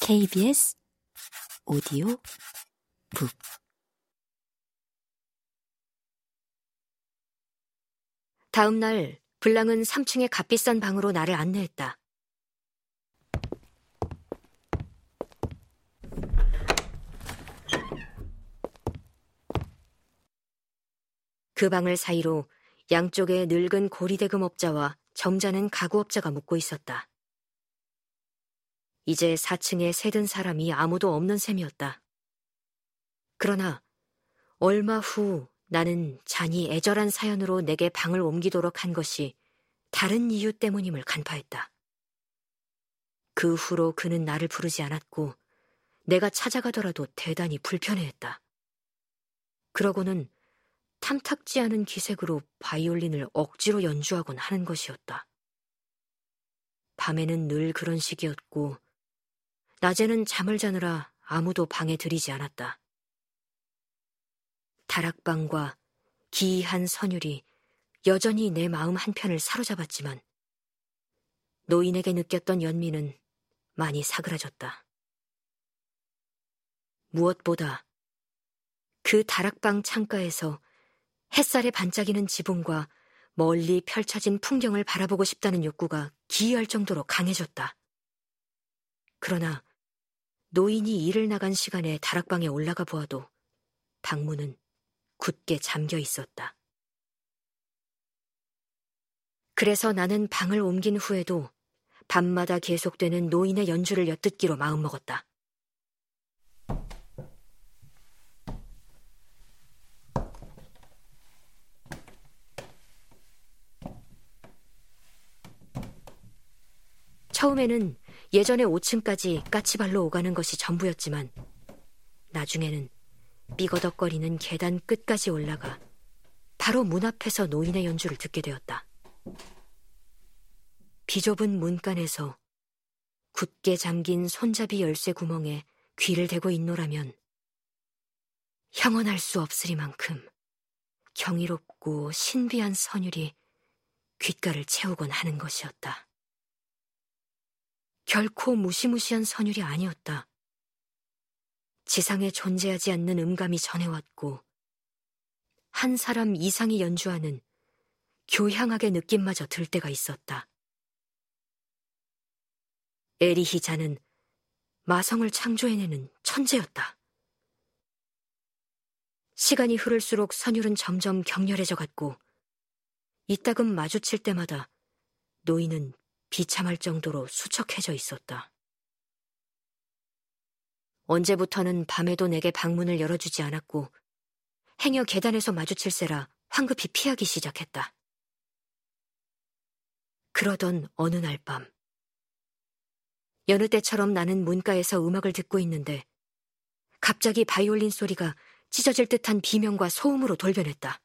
KBS 오디오 북 다음 날 블랑은 3층의 값비싼 방으로 나를 안내했다. 그 방을 사이로 양쪽에 늙은 고리대금업자와 점잖은 가구업자가 묵고 있었다. 이제 4층에 새든 사람이 아무도 없는 셈이었다. 그러나 얼마 후 나는 잔이 애절한 사연으로 내게 방을 옮기도록 한 것이 다른 이유 때문임을 간파했다. 그 후로 그는 나를 부르지 않았고 내가 찾아가더라도 대단히 불편해했다. 그러고는 탐탁지 않은 기색으로 바이올린을 억지로 연주하곤 하는 것이었다. 밤에는 늘 그런 식이었고 낮에는 잠을 자느라 아무도 방에 들이지 않았다. 다락방과 기이한 선율이 여전히 내 마음 한편을 사로잡았지만 노인에게 느꼈던 연민은 많이 사그라졌다. 무엇보다 그 다락방 창가에서 햇살에 반짝이는 지붕과 멀리 펼쳐진 풍경을 바라보고 싶다는 욕구가 기이할 정도로 강해졌다. 그러나 노인이 일을 나간 시간에 다락방에 올라가 보아도 방문은 굳게 잠겨 있었다. 그래서 나는 방을 옮긴 후에도 밤마다 계속되는 노인의 연주를 엿듣기로 마음먹었다. 처음에는 예전에 5층까지 까치발로 오가는 것이 전부였지만 나중에는 삐거덕거리는 계단 끝까지 올라가 바로 문 앞에서 노인의 연주를 듣게 되었다. 비좁은 문간에서 굳게 잠긴 손잡이 열쇠 구멍에 귀를 대고 있노라면 형언할 수 없으리만큼 경이롭고 신비한 선율이 귓가를 채우곤 하는 것이었다. 결코 무시무시한 선율이 아니었다. 지상에 존재하지 않는 음감이 전해왔고, 한 사람 이상이 연주하는 교향하게 느낌마저 들 때가 있었다. 에리히자는 마성을 창조해내는 천재였다. 시간이 흐를수록 선율은 점점 격렬해져 갔고, 이따금 마주칠 때마다 노인은 비참할 정도로 수척해져 있었다. 언제부터는 밤에도 내게 방문을 열어주지 않았고 행여 계단에서 마주칠세라 황급히 피하기 시작했다. 그러던 어느 날 밤, 여느 때처럼 나는 문가에서 음악을 듣고 있는데 갑자기 바이올린 소리가 찢어질 듯한 비명과 소음으로 돌변했다.